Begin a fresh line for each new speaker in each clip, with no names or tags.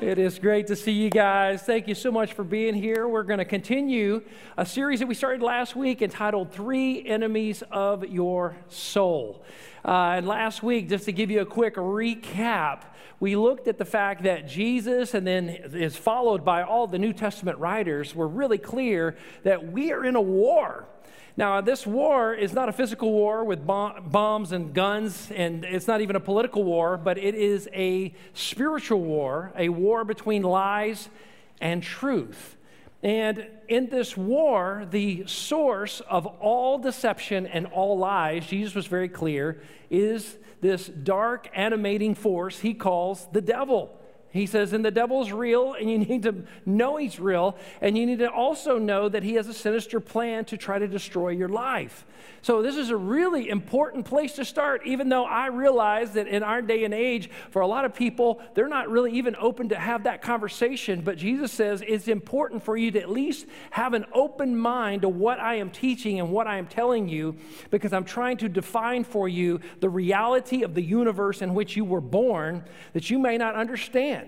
It is great to see you guys. Thank you so much for being here. We're going to continue a series that we started last week entitled Three Enemies of Your Soul. Uh, and last week, just to give you a quick recap, we looked at the fact that Jesus and then is followed by all the New Testament writers were really clear that we are in a war. Now, this war is not a physical war with bombs and guns, and it's not even a political war, but it is a spiritual war, a war between lies and truth. And in this war, the source of all deception and all lies, Jesus was very clear, is this dark animating force he calls the devil. He says, and the devil's real, and you need to know he's real, and you need to also know that he has a sinister plan to try to destroy your life. So, this is a really important place to start, even though I realize that in our day and age, for a lot of people, they're not really even open to have that conversation. But Jesus says it's important for you to at least have an open mind to what I am teaching and what I am telling you, because I'm trying to define for you the reality of the universe in which you were born that you may not understand.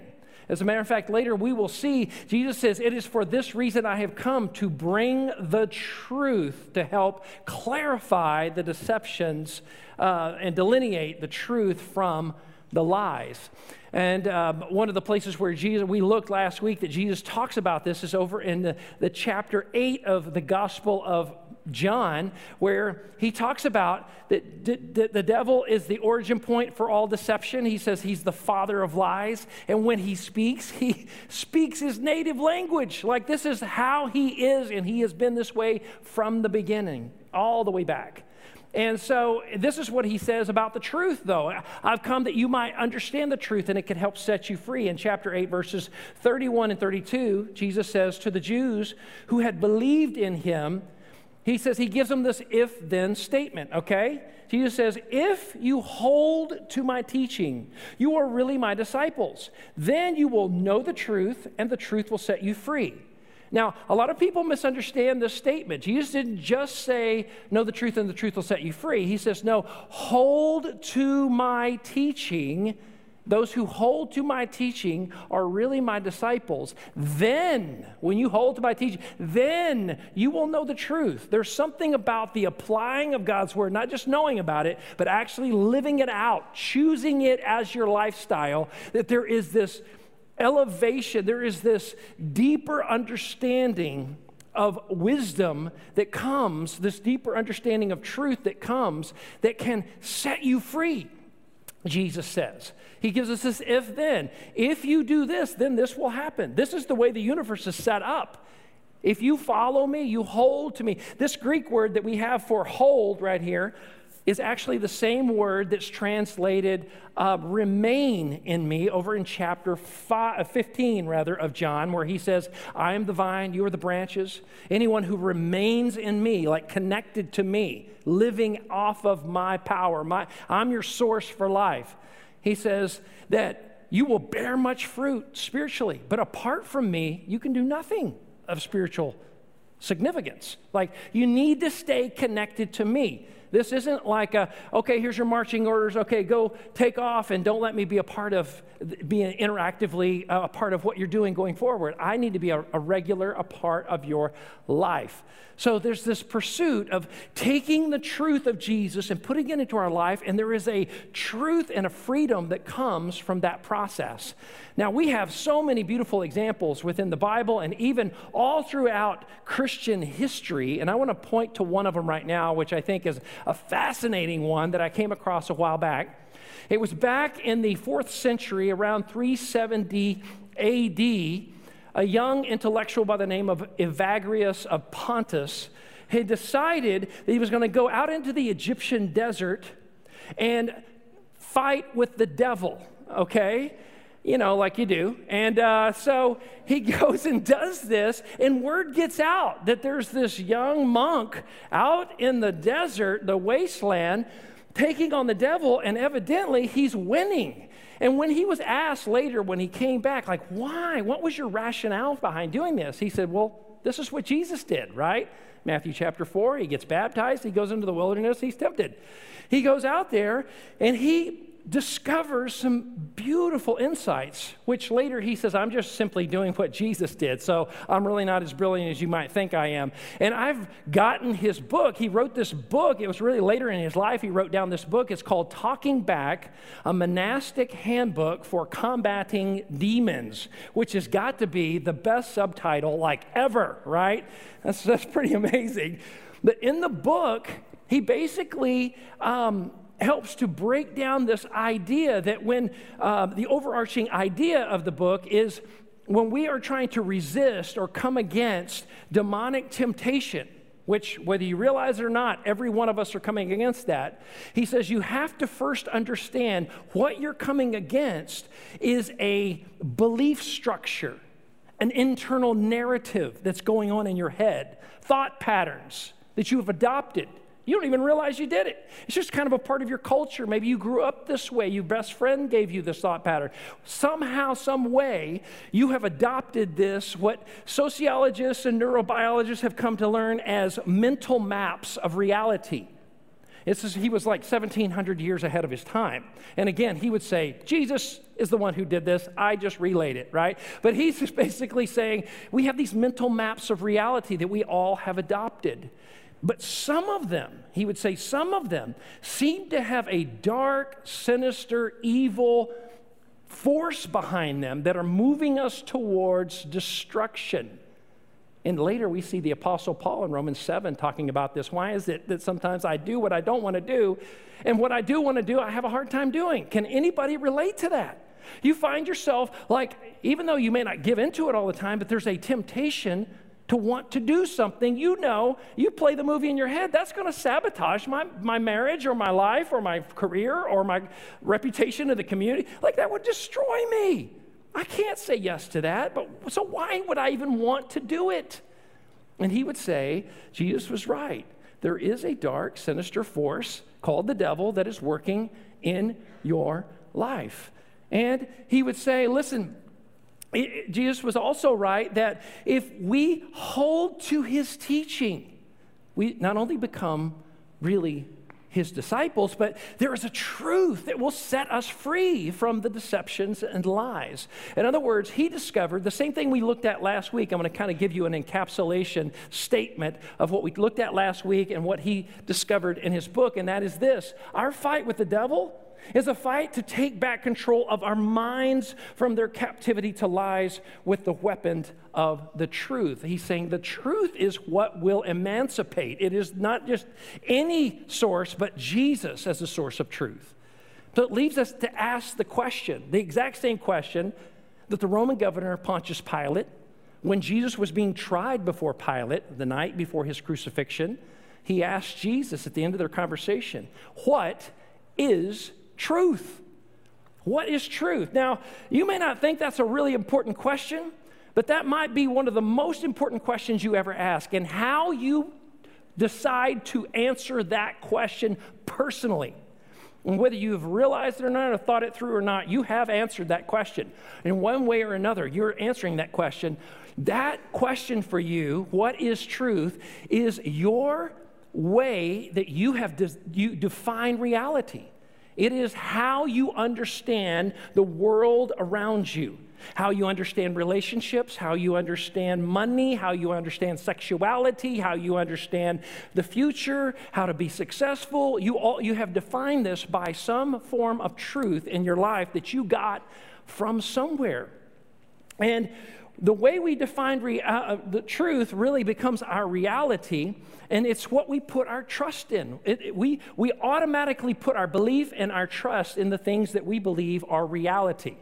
As a matter of fact, later we will see Jesus says, It is for this reason I have come to bring the truth to help clarify the deceptions uh, and delineate the truth from the lies. And uh, one of the places where Jesus, we looked last week that Jesus talks about this is over in the, the chapter 8 of the Gospel of John, where he talks about that the devil is the origin point for all deception. He says he's the father of lies. And when he speaks, he speaks his native language. Like this is how he is, and he has been this way from the beginning, all the way back. And so, this is what he says about the truth, though. I've come that you might understand the truth and it can help set you free. In chapter 8, verses 31 and 32, Jesus says to the Jews who had believed in him, he says, he gives them this if then statement, okay? Jesus says, If you hold to my teaching, you are really my disciples. Then you will know the truth, and the truth will set you free. Now, a lot of people misunderstand this statement. Jesus didn't just say, Know the truth, and the truth will set you free. He says, No, hold to my teaching those who hold to my teaching are really my disciples. Then, when you hold to my teaching, then you will know the truth. There's something about the applying of God's word, not just knowing about it, but actually living it out, choosing it as your lifestyle, that there is this elevation, there is this deeper understanding of wisdom that comes, this deeper understanding of truth that comes that can set you free. Jesus says. He gives us this if then. If you do this, then this will happen. This is the way the universe is set up. If you follow me, you hold to me. This Greek word that we have for hold right here is actually the same word that's translated uh, remain in me over in chapter five, uh, 15, rather, of John, where he says, I am the vine, you are the branches. Anyone who remains in me, like connected to me, living off of my power, my, I'm your source for life. He says that you will bear much fruit spiritually, but apart from me, you can do nothing of spiritual significance. Like, you need to stay connected to me. This isn't like a, okay, here's your marching orders. Okay, go take off and don't let me be a part of being interactively uh, a part of what you're doing going forward. I need to be a, a regular, a part of your life. So there's this pursuit of taking the truth of Jesus and putting it into our life, and there is a truth and a freedom that comes from that process. Now, we have so many beautiful examples within the Bible and even all throughout Christian history, and I want to point to one of them right now, which I think is a fascinating one that I came across a while back. It was back in the fourth century, around 370 AD a young intellectual by the name of Evagrius of Pontus had decided that he was going to go out into the Egyptian desert and fight with the devil, okay? You know, like you do. And uh, so he goes and does this, and word gets out that there's this young monk out in the desert, the wasteland, taking on the devil, and evidently he's winning. And when he was asked later, when he came back, like, why? What was your rationale behind doing this? He said, well, this is what Jesus did, right? Matthew chapter 4, he gets baptized, he goes into the wilderness, he's tempted. He goes out there and he discovers some beautiful insights, which later he says, I'm just simply doing what Jesus did. So I'm really not as brilliant as you might think I am. And I've gotten his book. He wrote this book. It was really later in his life he wrote down this book. It's called Talking Back, a monastic handbook for combating demons, which has got to be the best subtitle like ever, right? That's, that's pretty amazing. But in the book, he basically um, helps to break down this idea that when uh, the overarching idea of the book is when we are trying to resist or come against demonic temptation, which, whether you realize it or not, every one of us are coming against that. He says you have to first understand what you're coming against is a belief structure, an internal narrative that's going on in your head, thought patterns that you have adopted. You don't even realize you did it. It's just kind of a part of your culture. Maybe you grew up this way. Your best friend gave you this thought pattern. Somehow, some way, you have adopted this, what sociologists and neurobiologists have come to learn as mental maps of reality. He was like 1700 years ahead of his time. And again, he would say, Jesus is the one who did this. I just relayed it, right? But he's just basically saying, we have these mental maps of reality that we all have adopted. But some of them, he would say, some of them seem to have a dark, sinister, evil force behind them that are moving us towards destruction. And later we see the Apostle Paul in Romans 7 talking about this. Why is it that sometimes I do what I don't want to do, and what I do want to do, I have a hard time doing? Can anybody relate to that? You find yourself like, even though you may not give into it all the time, but there's a temptation to want to do something, you know, you play the movie in your head, that's going to sabotage my, my marriage or my life or my career or my reputation in the community. Like, that would destroy me. I can't say yes to that, but so why would I even want to do it? And he would say, Jesus was right. There is a dark, sinister force called the devil that is working in your life. And he would say, listen, Jesus was also right that if we hold to his teaching, we not only become really his disciples, but there is a truth that will set us free from the deceptions and lies. In other words, he discovered the same thing we looked at last week. I'm going to kind of give you an encapsulation statement of what we looked at last week and what he discovered in his book, and that is this our fight with the devil is a fight to take back control of our minds from their captivity to lies with the weapon of the truth. He's saying the truth is what will emancipate. It is not just any source, but Jesus as the source of truth. So it leaves us to ask the question, the exact same question that the Roman governor Pontius Pilate, when Jesus was being tried before Pilate the night before his crucifixion, he asked Jesus at the end of their conversation, What is truth. What is truth? Now, you may not think that's a really important question, but that might be one of the most important questions you ever ask. And how you decide to answer that question personally. And whether you've realized it or not, or thought it through or not, you have answered that question. In one way or another, you're answering that question. That question for you, what is truth, is your way that you have de- you define reality. It is how you understand the world around you, how you understand relationships, how you understand money, how you understand sexuality, how you understand the future, how to be successful. You, all, you have defined this by some form of truth in your life that you got from somewhere. And the way we define rea- uh, the truth really becomes our reality, and it's what we put our trust in. It, it, we, we automatically put our belief and our trust in the things that we believe are reality.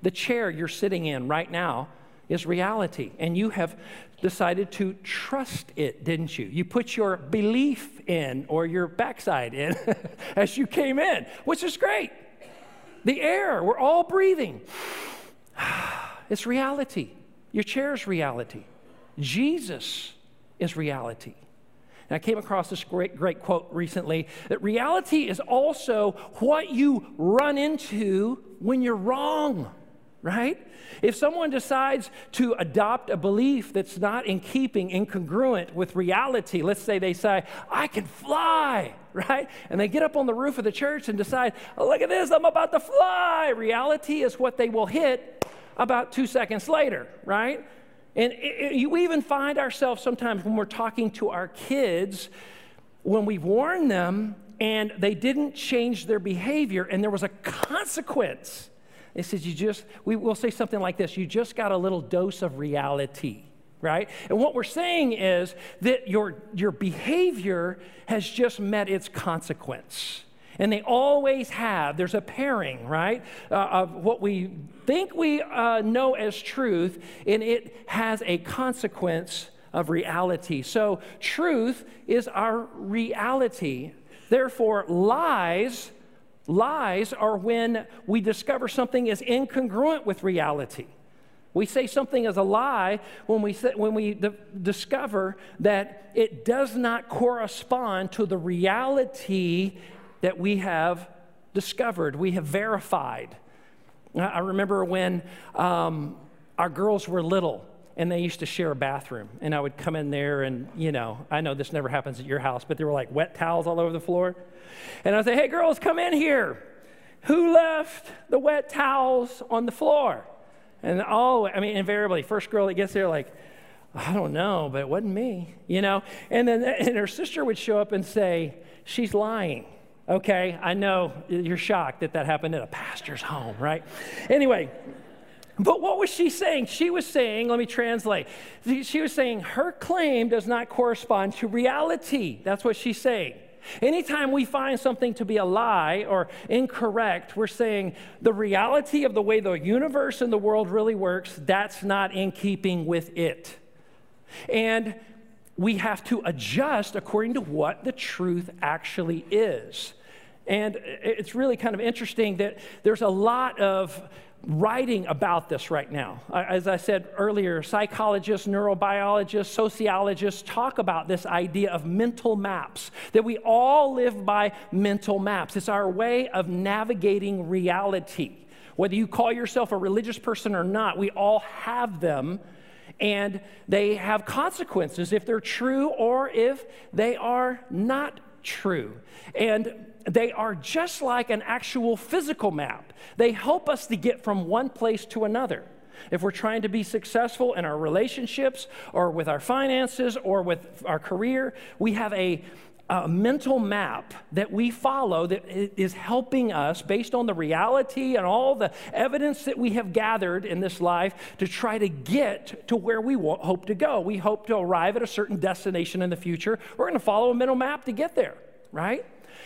The chair you're sitting in right now is reality, and you have decided to trust it, didn't you? You put your belief in or your backside in as you came in, which is great. The air, we're all breathing It's reality. Your chair is reality. Jesus is reality. And I came across this great, great quote recently that reality is also what you run into when you're wrong, right? If someone decides to adopt a belief that's not in keeping, incongruent with reality, let's say they say, I can fly, right? And they get up on the roof of the church and decide, oh, look at this, I'm about to fly. Reality is what they will hit about two seconds later, right? And it, it, we even find ourselves sometimes when we're talking to our kids, when we warn them and they didn't change their behavior and there was a consequence. It says, You just, we will say something like this you just got a little dose of reality, right? And what we're saying is that your, your behavior has just met its consequence. And they always have. There's a pairing, right, uh, of what we think we uh, know as truth, and it has a consequence of reality. So, truth is our reality. Therefore, lies, lies are when we discover something is incongruent with reality. We say something is a lie when we, when we discover that it does not correspond to the reality that we have discovered, we have verified. I remember when um, our girls were little and they used to share a bathroom. And I would come in there, and you know, I know this never happens at your house, but there were like wet towels all over the floor. And I'd say, Hey, girls, come in here. Who left the wet towels on the floor? And all, I mean, invariably, first girl that gets there, like, I don't know, but it wasn't me, you know? And then and her sister would show up and say, She's lying. Okay, I know you're shocked that that happened at a pastor's home, right? Anyway, but what was she saying? She was saying, let me translate. She was saying her claim does not correspond to reality. That's what she's saying. Anytime we find something to be a lie or incorrect, we're saying the reality of the way the universe and the world really works, that's not in keeping with it. And we have to adjust according to what the truth actually is. And it's really kind of interesting that there's a lot of writing about this right now. As I said earlier, psychologists, neurobiologists, sociologists talk about this idea of mental maps, that we all live by mental maps. It's our way of navigating reality. Whether you call yourself a religious person or not, we all have them and they have consequences if they're true or if they are not true. And they are just like an actual physical map. They help us to get from one place to another. If we're trying to be successful in our relationships or with our finances or with our career, we have a a mental map that we follow that is helping us, based on the reality and all the evidence that we have gathered in this life, to try to get to where we hope to go. We hope to arrive at a certain destination in the future. We're going to follow a mental map to get there, right?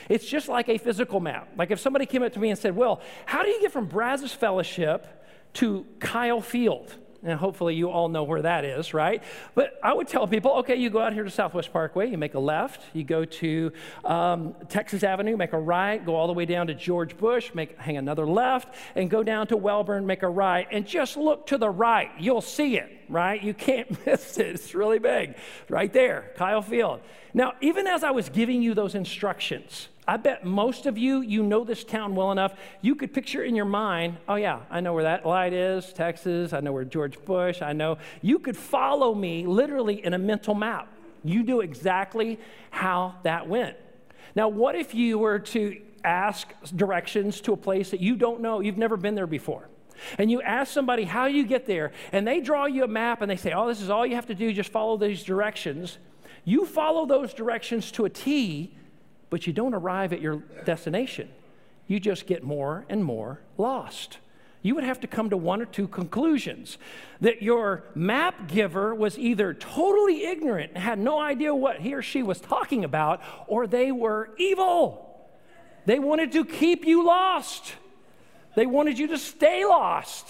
It's just like a physical map. Like if somebody came up to me and said, Well, how do you get from Brazos Fellowship to Kyle Field? And hopefully you all know where that is, right? But I would tell people, okay, you go out here to Southwest Parkway, you make a left, you go to um, Texas Avenue, make a right, go all the way down to George Bush, make hang another left, and go down to Wellborn, make a right, and just look to the right. You'll see it, right? You can't miss it. It's really big, right there, Kyle Field. Now, even as I was giving you those instructions, I bet most of you, you know this town well enough, you could picture in your mind, oh, yeah, I know where that light is, Texas, I know where George Bush, I know. You could follow me literally in a mental map. You knew exactly how that went. Now, what if you were to ask directions to a place that you don't know, you've never been there before? And you ask somebody how you get there, and they draw you a map and they say, Oh, this is all you have to do, just follow these directions. You follow those directions to a T, but you don't arrive at your destination. You just get more and more lost. You would have to come to one or two conclusions that your map giver was either totally ignorant and had no idea what he or she was talking about, or they were evil. They wanted to keep you lost. They wanted you to stay lost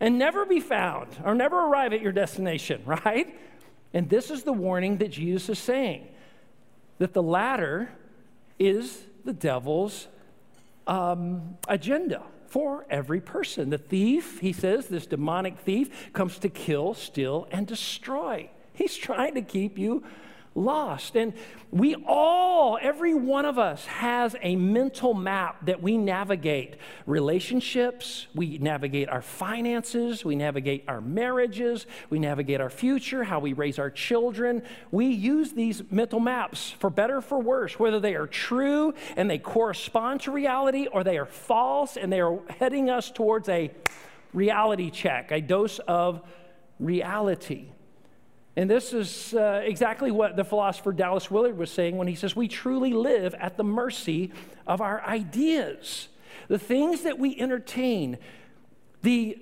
and never be found or never arrive at your destination, right? And this is the warning that Jesus is saying that the latter is the devil's um, agenda. for every person. The thief, he says, this demonic thief, comes to kill, steal, and destroy. He's trying to keep you lost. And we all, every one of us, has a mental map that we navigate relationships, we navigate our finances, we navigate our marriages, we navigate our future, how we raise our children. We use these mental maps for better or for worse, whether they are true and they correspond to reality or they are false and they are heading us towards a reality check, a dose of reality. And this is uh, exactly what the philosopher Dallas Willard was saying when he says, We truly live at the mercy of our ideas. The things that we entertain, the,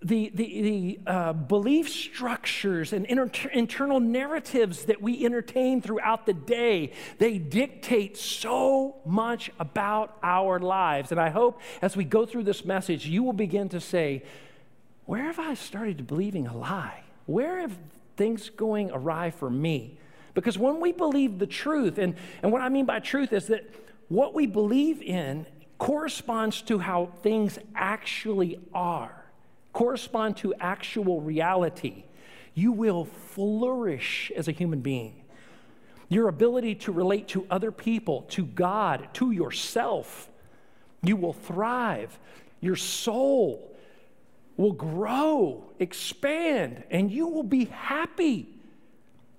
the, the, the uh, belief structures and inter- internal narratives that we entertain throughout the day, they dictate so much about our lives. And I hope as we go through this message, you will begin to say, Where have I started believing a lie? Where have things going awry for me. Because when we believe the truth, and, and what I mean by truth is that what we believe in corresponds to how things actually are, correspond to actual reality, you will flourish as a human being. Your ability to relate to other people, to God, to yourself, you will thrive. Your soul will grow, expand, and you will be happy.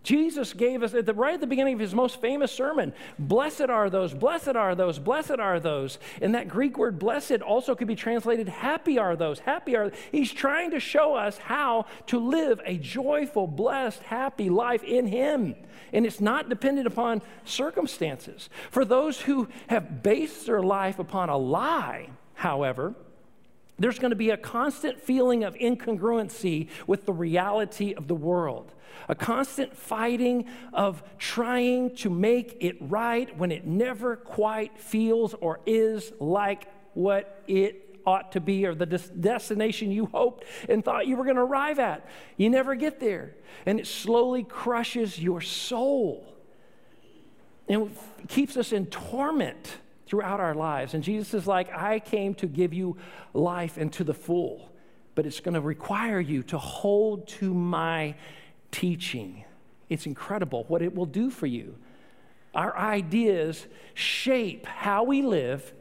Jesus gave us at the right at the beginning of his most famous sermon, blessed are those, blessed are those, blessed are those. And that Greek word blessed also could be translated happy are those, happy are. He's trying to show us how to live a joyful, blessed, happy life in him. And it's not dependent upon circumstances. For those who have based their life upon a lie, however, there's going to be a constant feeling of incongruency with the reality of the world, a constant fighting of trying to make it right when it never quite feels or is like what it ought to be or the des- destination you hoped and thought you were going to arrive at. You never get there. And it slowly crushes your soul and keeps us in torment throughout our lives. And Jesus is like, I came to give you life and to the full, but it's going to require you to hold to my teaching. It's incredible what it will do for you. Our ideas shape how we live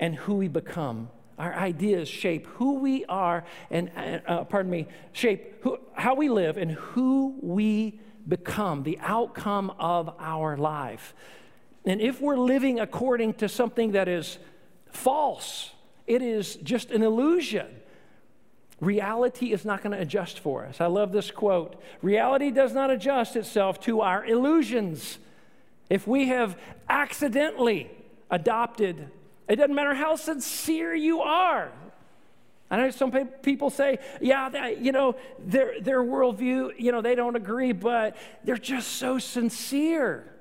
and who we become. Our ideas shape who we are and, uh, pardon me, shape who, how we live and who we become, the outcome of our life. And if we're living according to something that is false, it is just an illusion. Reality is not going to adjust for us. I love this quote Reality does not adjust itself to our illusions. If we have accidentally adopted, it doesn't matter how sincere you are. I know some people say, yeah, that, you know, their, their worldview, you know, they don't agree, but they're just so sincere.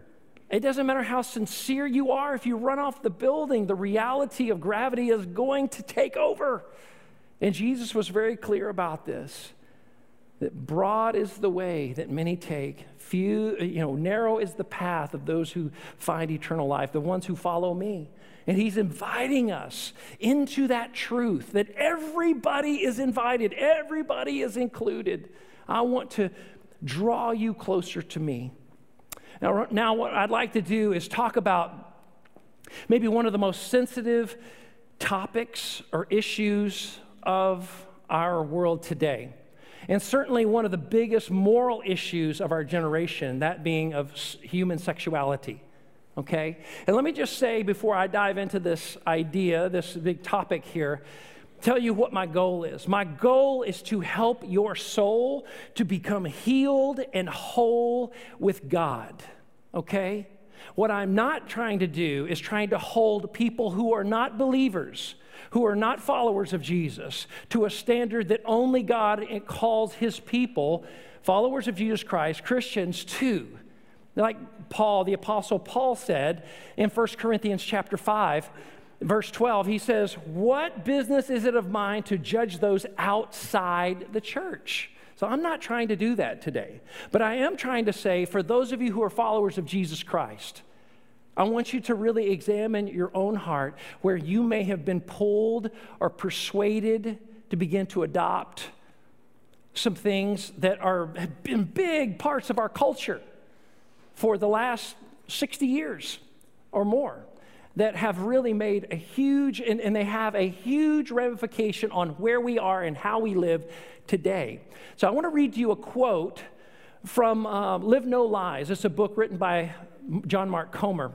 It doesn't matter how sincere you are, if you run off the building, the reality of gravity is going to take over. And Jesus was very clear about this that broad is the way that many take, few, you know, narrow is the path of those who find eternal life, the ones who follow me. And he's inviting us into that truth that everybody is invited, everybody is included. I want to draw you closer to me. Now, now, what I'd like to do is talk about maybe one of the most sensitive topics or issues of our world today. And certainly one of the biggest moral issues of our generation, that being of human sexuality. Okay? And let me just say before I dive into this idea, this big topic here, tell you what my goal is. My goal is to help your soul to become healed and whole with God, okay? What I'm not trying to do is trying to hold people who are not believers, who are not followers of Jesus, to a standard that only God calls his people, followers of Jesus Christ, Christians, to. Like Paul, the apostle Paul said in 1 Corinthians chapter 5, verse 12, he says, What business is it of mine to judge those outside the church? So I'm not trying to do that today. But I am trying to say, for those of you who are followers of Jesus Christ, I want you to really examine your own heart where you may have been pulled or persuaded to begin to adopt some things that are have been big parts of our culture for the last 60 years or more that have really made a huge and, and, they have a huge ramification on where we are and how we live today. So i want to read you a quote from uh, live no lies. It's a book written by john mark comer.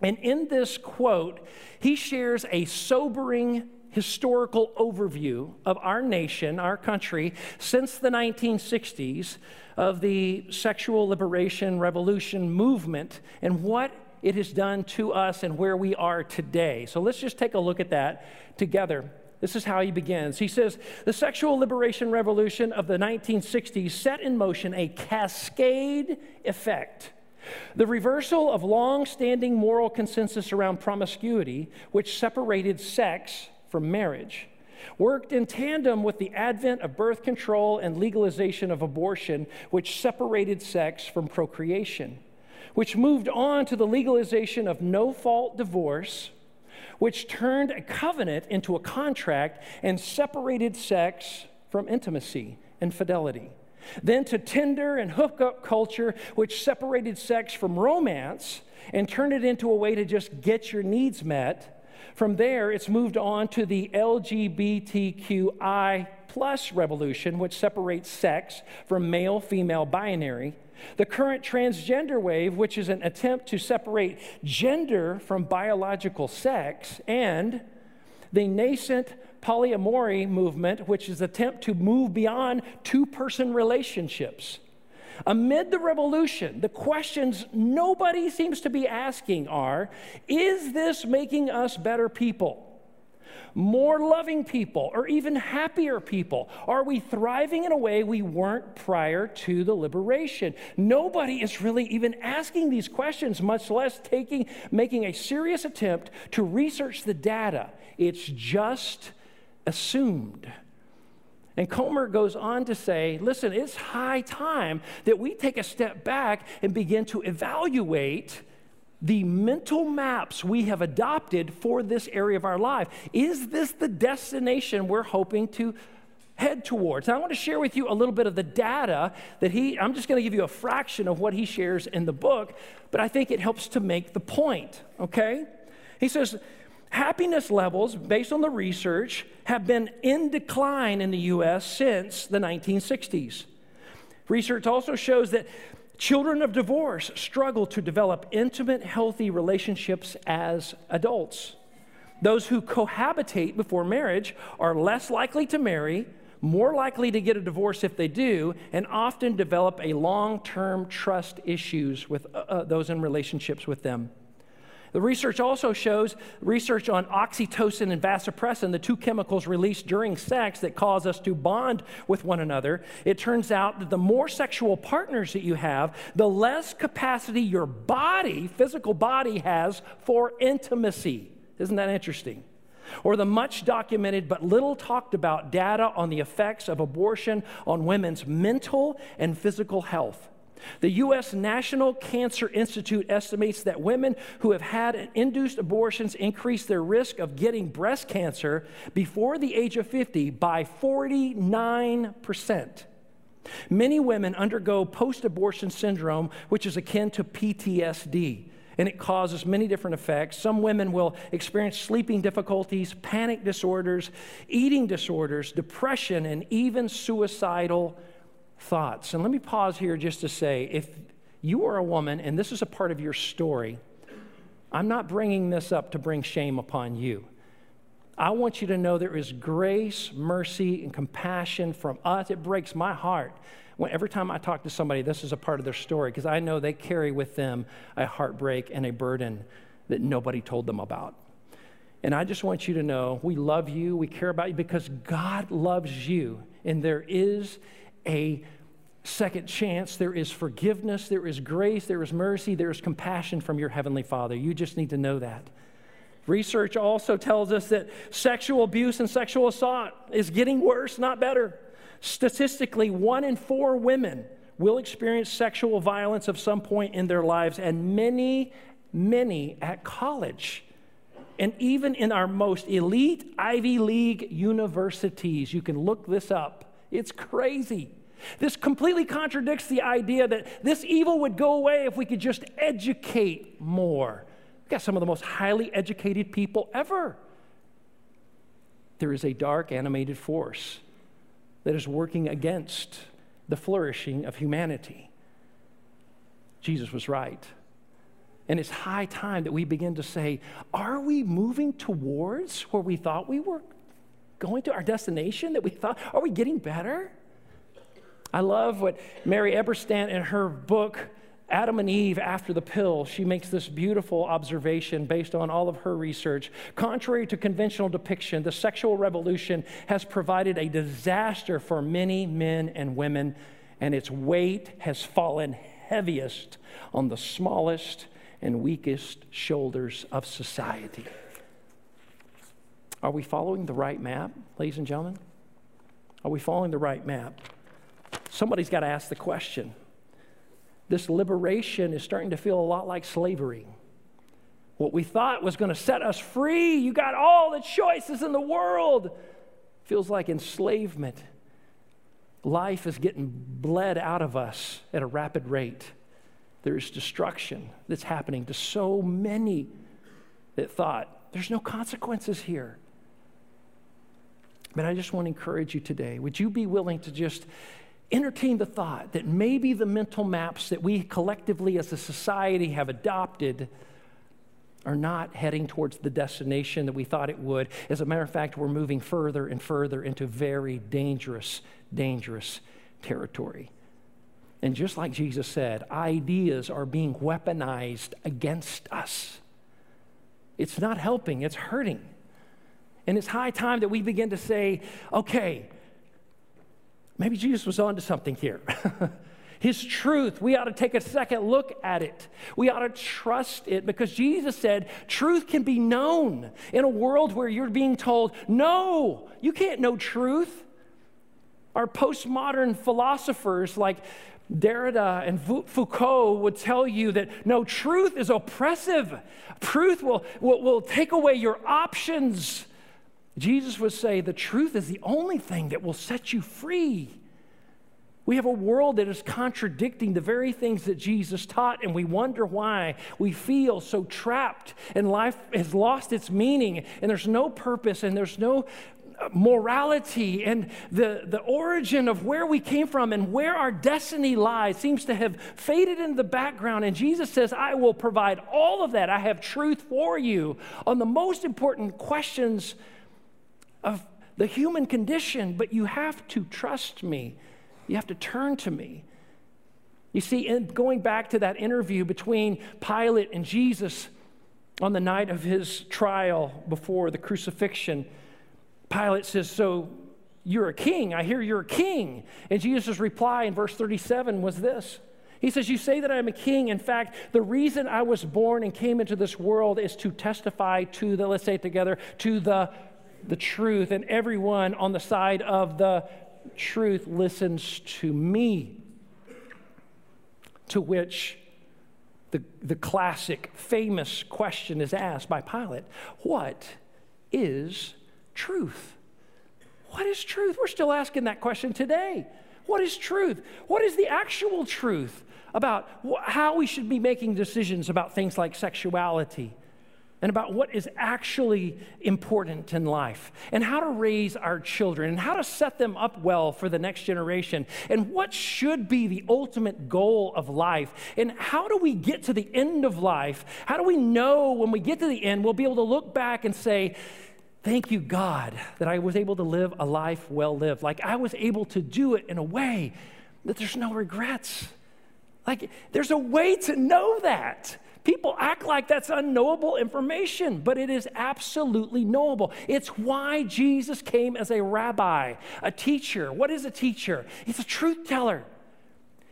And in this quote he shares a sobering historical overview of our nation, our country, since the 1960s of the sexual liberation revolution movement and what it has done to us and where we are today. So let's just take a look at that together. This is how he begins. He says, The sexual liberation revolution of the 1960s set in motion a cascade effect. The reversal of long standing moral consensus around promiscuity, which separated sex from marriage, worked in tandem with the advent of birth control and legalization of abortion, which separated sex from procreation, which moved on to the legalization of no fault divorce, which turned a covenant into a contract and separated sex from intimacy and fidelity. Then to Tinder and hookup culture, which separated sex from romance and turned it into a way to just get your needs met from there, it's moved on to the LGBTQI plus revolution, which separates sex from male female binary. The current transgender wave, which is an attempt to separate gender from biological sex, and the nascent polyamory movement, which is an attempt to move beyond two person relationships. Amid the revolution, the questions nobody seems to be asking are Is this making us better people? More loving people, or even happier people? Are we thriving in a way we weren't prior to the liberation? Nobody is really even asking these questions, much less taking, making a serious attempt to research the data. It's just assumed. And Comer goes on to say, listen, it's high time that we take a step back and begin to evaluate the mental maps we have adopted for this area of our life. Is this the destination we're hoping to head towards? I want to share with you a little bit of the data that he, I'm just going to give you a fraction of what he shares in the book, but I think it helps to make the point, okay? He says, Happiness levels, based on the research, have been in decline in the US since the 1960s. Research also shows that children of divorce struggle to develop intimate, healthy relationships as adults. Those who cohabitate before marriage are less likely to marry, more likely to get a divorce if they do, and often develop a long term trust issues with uh, uh those in relationships with them. The research also shows research on oxytocin and vasopressin, the two chemicals released during sex that cause us to bond with one another. It turns out that the more sexual partners that you have, the less capacity your body, physical body, has for intimacy. Isn't that interesting? Or the much documented but little talked about data on the effects of abortion on women's mental and physical health. The U.S. National Cancer Institute estimates that women who have had induced abortions increase their risk of getting breast cancer before the age of 50 by 49%. Many women undergo post abortion syndrome, which is akin to PTSD and it causes many different effects. Some women will experience sleeping difficulties, panic disorders, eating disorders, depression, and even suicidal thoughts. And let me pause here just to say if you are a woman and this is a part of your story, I'm not bringing this up to bring shame upon you. I want you to know there is grace, mercy, and compassion from us. It breaks my heart when every time I talk to somebody, this is a part of their story because I know they carry with them a heartbreak and a burden that nobody told them about. And I just want you to know we love you, we care about you because God loves you, and there is a second chance. There is forgiveness, there is grace, there is mercy, there is compassion from your Heavenly Father. You just need to know that. Research also tells us that sexual abuse and sexual assault is getting worse, not better. Statistically, one in four women will experience sexual violence at some point in their lives, and many many at college. And even in our most elite Ivy League universities, you can look this up. It's crazy. This completely contradicts the idea that this evil would go away if we could just educate more. We've got some of the most highly educated people ever. There is a dark animated force that is working against the flourishing of humanity. Jesus was right. And it's high time that we begin to say, are we moving towards where we thought we were going to, our destination that we thought? Are we getting better? I love what Mary Eberstadt in her book, Adam and Eve After the Pill, she makes this beautiful observation based on all of her research. Contrary to conventional depiction, the sexual revolution has provided a disaster for many men and women, and its weight has fallen heaviest on the smallest and weakest shoulders of society. Are we following the right map, ladies and gentlemen? Are we following the right map? Somebody's got to ask the question. This liberation is starting to feel a lot like slavery. What we thought was going to set us free, you got all the choices in the world, feels like enslavement. Life is getting bled out of us at a rapid rate. There's destruction that's happening to so many that thought there's no consequences here. But I just want to encourage you today would you be willing to just entertain the thought that maybe the mental maps that we collectively as a society have adopted are not heading towards the destination that we thought it would. As a matter of fact, we're moving further and further into very dangerous, dangerous territory. And just like Jesus said, ideas are being weaponized against us. It's not helping, it's hurting. And it's high time that we begin to say, okay, maybe Jesus was onto something here. His truth, we ought to take a second look at it. We ought to trust it because Jesus said truth can be known in a world where you're being told, no, you can't know truth. Our postmodern philosophers like Derrida and Foucault would tell you that no, truth is oppressive. Truth will, will, will take away your options. Jesus would say the truth is the only thing that will set you free. We have a world that is contradicting the very things that Jesus taught, and we wonder why we feel so trapped, and life has lost its meaning, and there's no purpose, and there's no uh, morality and the, the origin of where we came from and where our destiny lies seems to have faded in the background. And Jesus says, I will provide all of that. I have truth for you on the most important questions of the human condition, but you have to trust me. You have to turn to me. You see, in going back to that interview between Pilate and Jesus on the night of his trial before the crucifixion, Pilate says, So you're a king. I hear you're a king. And Jesus' reply in verse 37 was this He says, You say that I'm a king. In fact, the reason I was born and came into this world is to testify to the, let's say it together, to the, the truth. And everyone on the side of the truth listens to me. To which the, the classic, famous question is asked by Pilate What is truth? What is truth? We're still asking that question today. What is truth? What is the actual truth about how we should be making decisions about things like sexuality and about what is actually important in life and how to raise our children and how to set them up well for the next generation and what should be the ultimate goal of life and how do we get to the end of life? How do we know when we get to the end, we'll be able to look back and say, Thank you, God, that I was able to live a life well lived. Like I was able to do it in a way that there's no regrets. Like there's a way to know that. People act like that's unknowable information, but it is absolutely knowable. It's why Jesus came as a rabbi, a teacher. What is a teacher? He's a truth teller.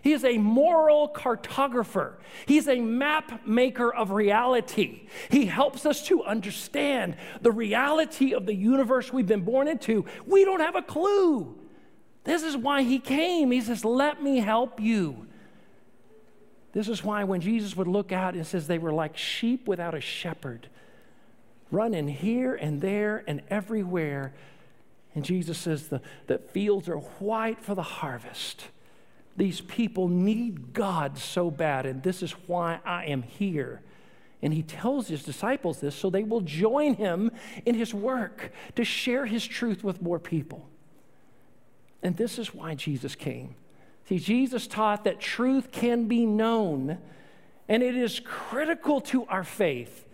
He is a moral cartographer. He's a map maker of reality. He helps us to understand the reality of the universe we've been born into. We don't have a clue. This is why he came. He says, Let me help you. This is why when Jesus would look out, it says they were like sheep without a shepherd, running here and there and everywhere. And Jesus says the, the fields are white for the harvest. These people need God so bad, and this is why I am here. And he tells his disciples this so they will join him in his work to share his truth with more people. And this is why Jesus came. See, Jesus taught that truth can be known, and it is critical to our faith.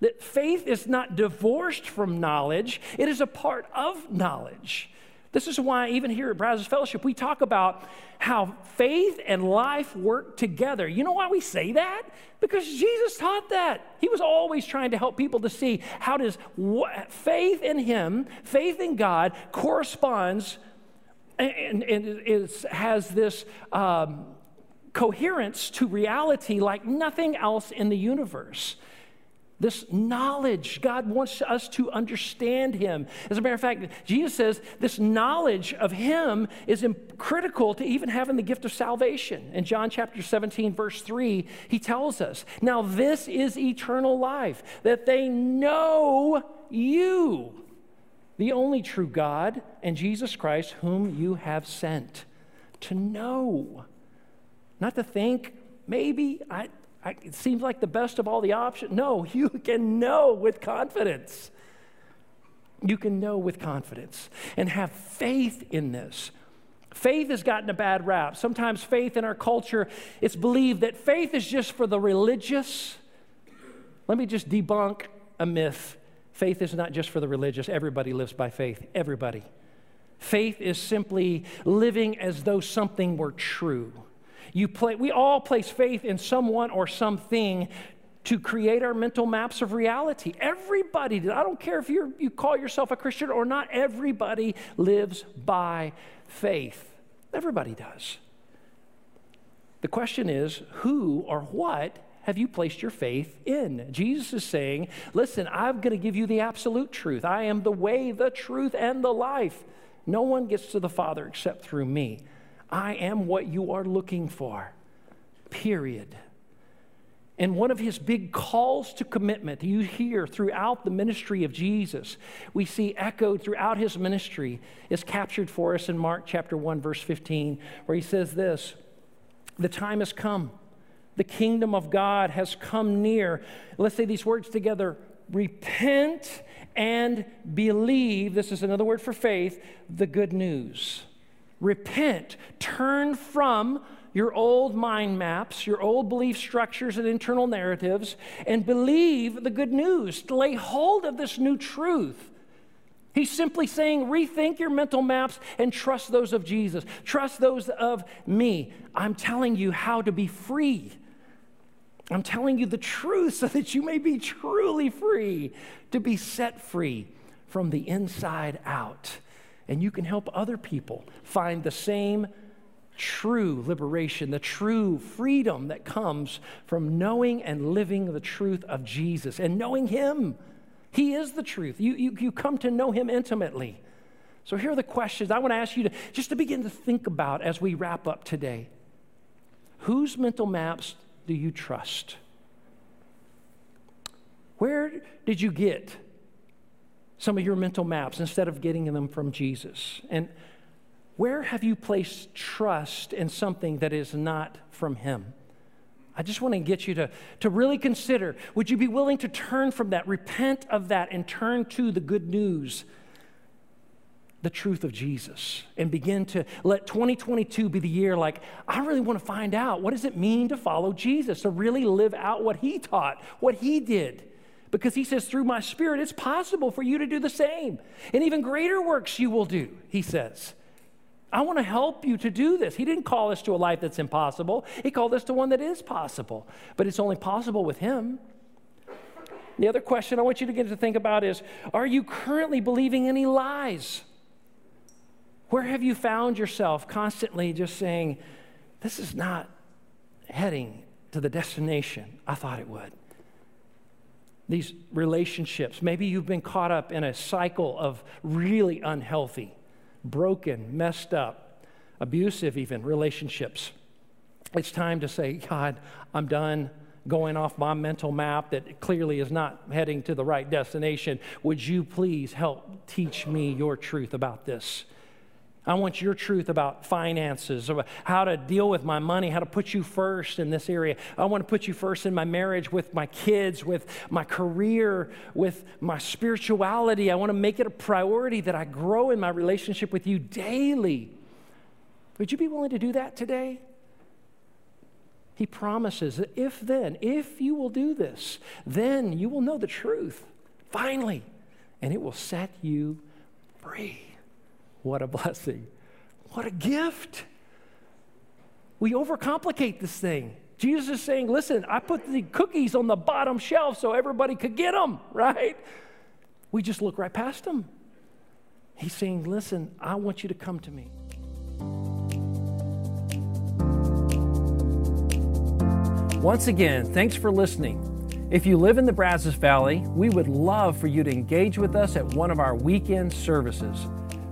That faith is not divorced from knowledge, it is a part of knowledge. This is why, even here at Brazos Fellowship, we talk about how faith and life work together. You know why we say that? Because Jesus taught that. He was always trying to help people to see how does faith in Him, faith in God, corresponds and, and it has this um, coherence to reality like nothing else in the universe. This knowledge, God wants us to understand Him. As a matter of fact, Jesus says this knowledge of Him is critical to even having the gift of salvation. In John chapter 17, verse 3, He tells us, Now this is eternal life, that they know you, the only true God, and Jesus Christ, whom you have sent. To know, not to think, maybe, I, I, it seems like the best of all the options. No, you can know with confidence. You can know with confidence and have faith in this. Faith has gotten a bad rap. Sometimes faith in our culture, it's believed that faith is just for the religious. Let me just debunk a myth Faith is not just for the religious, everybody lives by faith. Everybody. Faith is simply living as though something were true. You play, we all place faith in someone or something to create our mental maps of reality. Everybody I don't care if you you call yourself a Christian or not, everybody lives by faith. Everybody does. The question is who or what have you placed your faith in? Jesus is saying, Listen, I'm going to give you the absolute truth. I am the way, the truth, and the life. No one gets to the Father except through me. I am what you are looking for, period. And one of his big calls to commitment you hear throughout the ministry of Jesus, we see echoed throughout his ministry, is captured for us in Mark chapter 1, verse 15, where he says this The time has come the kingdom of God has come near. Let's say these words together repent and believe. This is another word for faith the good news. Repent, turn from your old mind maps, your old belief structures and internal narratives, and believe the good news. Lay hold of this new truth. He's simply saying, rethink your mental maps and trust those of Jesus. Trust those of me. I'm telling you how to be free. I'm telling you the truth so that you may be truly free, to be set free from the inside out. And you can help other people find the same true liberation, the true freedom that comes from knowing and living the truth of Jesus and knowing Him. He is the truth. You, you, you come to know Him intimately. So here are the questions I want to ask you to just to begin to think about as we wrap up today. Whose mental maps do you trust? Where did you get some of your mental maps instead of getting them from Jesus? And where have you placed trust in something that is not from Him? I just want to get you to, to really consider would you be willing to turn from that, repent of that, and turn to the good news the truth of Jesus and begin to let 2022 be the year like, I really want to find out what does it mean to follow Jesus, to really live out what he taught, what he did. Because he says, through my spirit, it's possible for you to do the same. And even greater works you will do, he says. I want to help you to do this. He didn't call us to a life that's impossible, he called us to one that is possible. But it's only possible with him. The other question I want you to get to think about is Are you currently believing any lies? Where have you found yourself constantly just saying, This is not heading to the destination I thought it would? These relationships, maybe you've been caught up in a cycle of really unhealthy, broken, messed up, abusive, even relationships. it's time to say, God, I'm done going off my mental map that clearly is not heading to the right destination. Would you please help teach me your truth about this? I want your truth about finances, about how to deal with my money, how to put you first in this area. I want to put you first in my marriage, with my kids, with my career, with my spirituality. I want to make it a priority that I grow in my relationship with you daily. Would you be willing to do that today? He promises that if then, if you will do this, then you will know the truth, finally, and it will set you free. What a blessing. What a gift. We overcomplicate this thing. Jesus is saying, listen, I put the cookies on the bottom shelf so everybody could get them, right? We just look right past them. He's saying, listen, I want you to come to me. Once again, thanks for listening. If you live in the Brazos Valley, we would love for you to engage with us at one of our weekend services.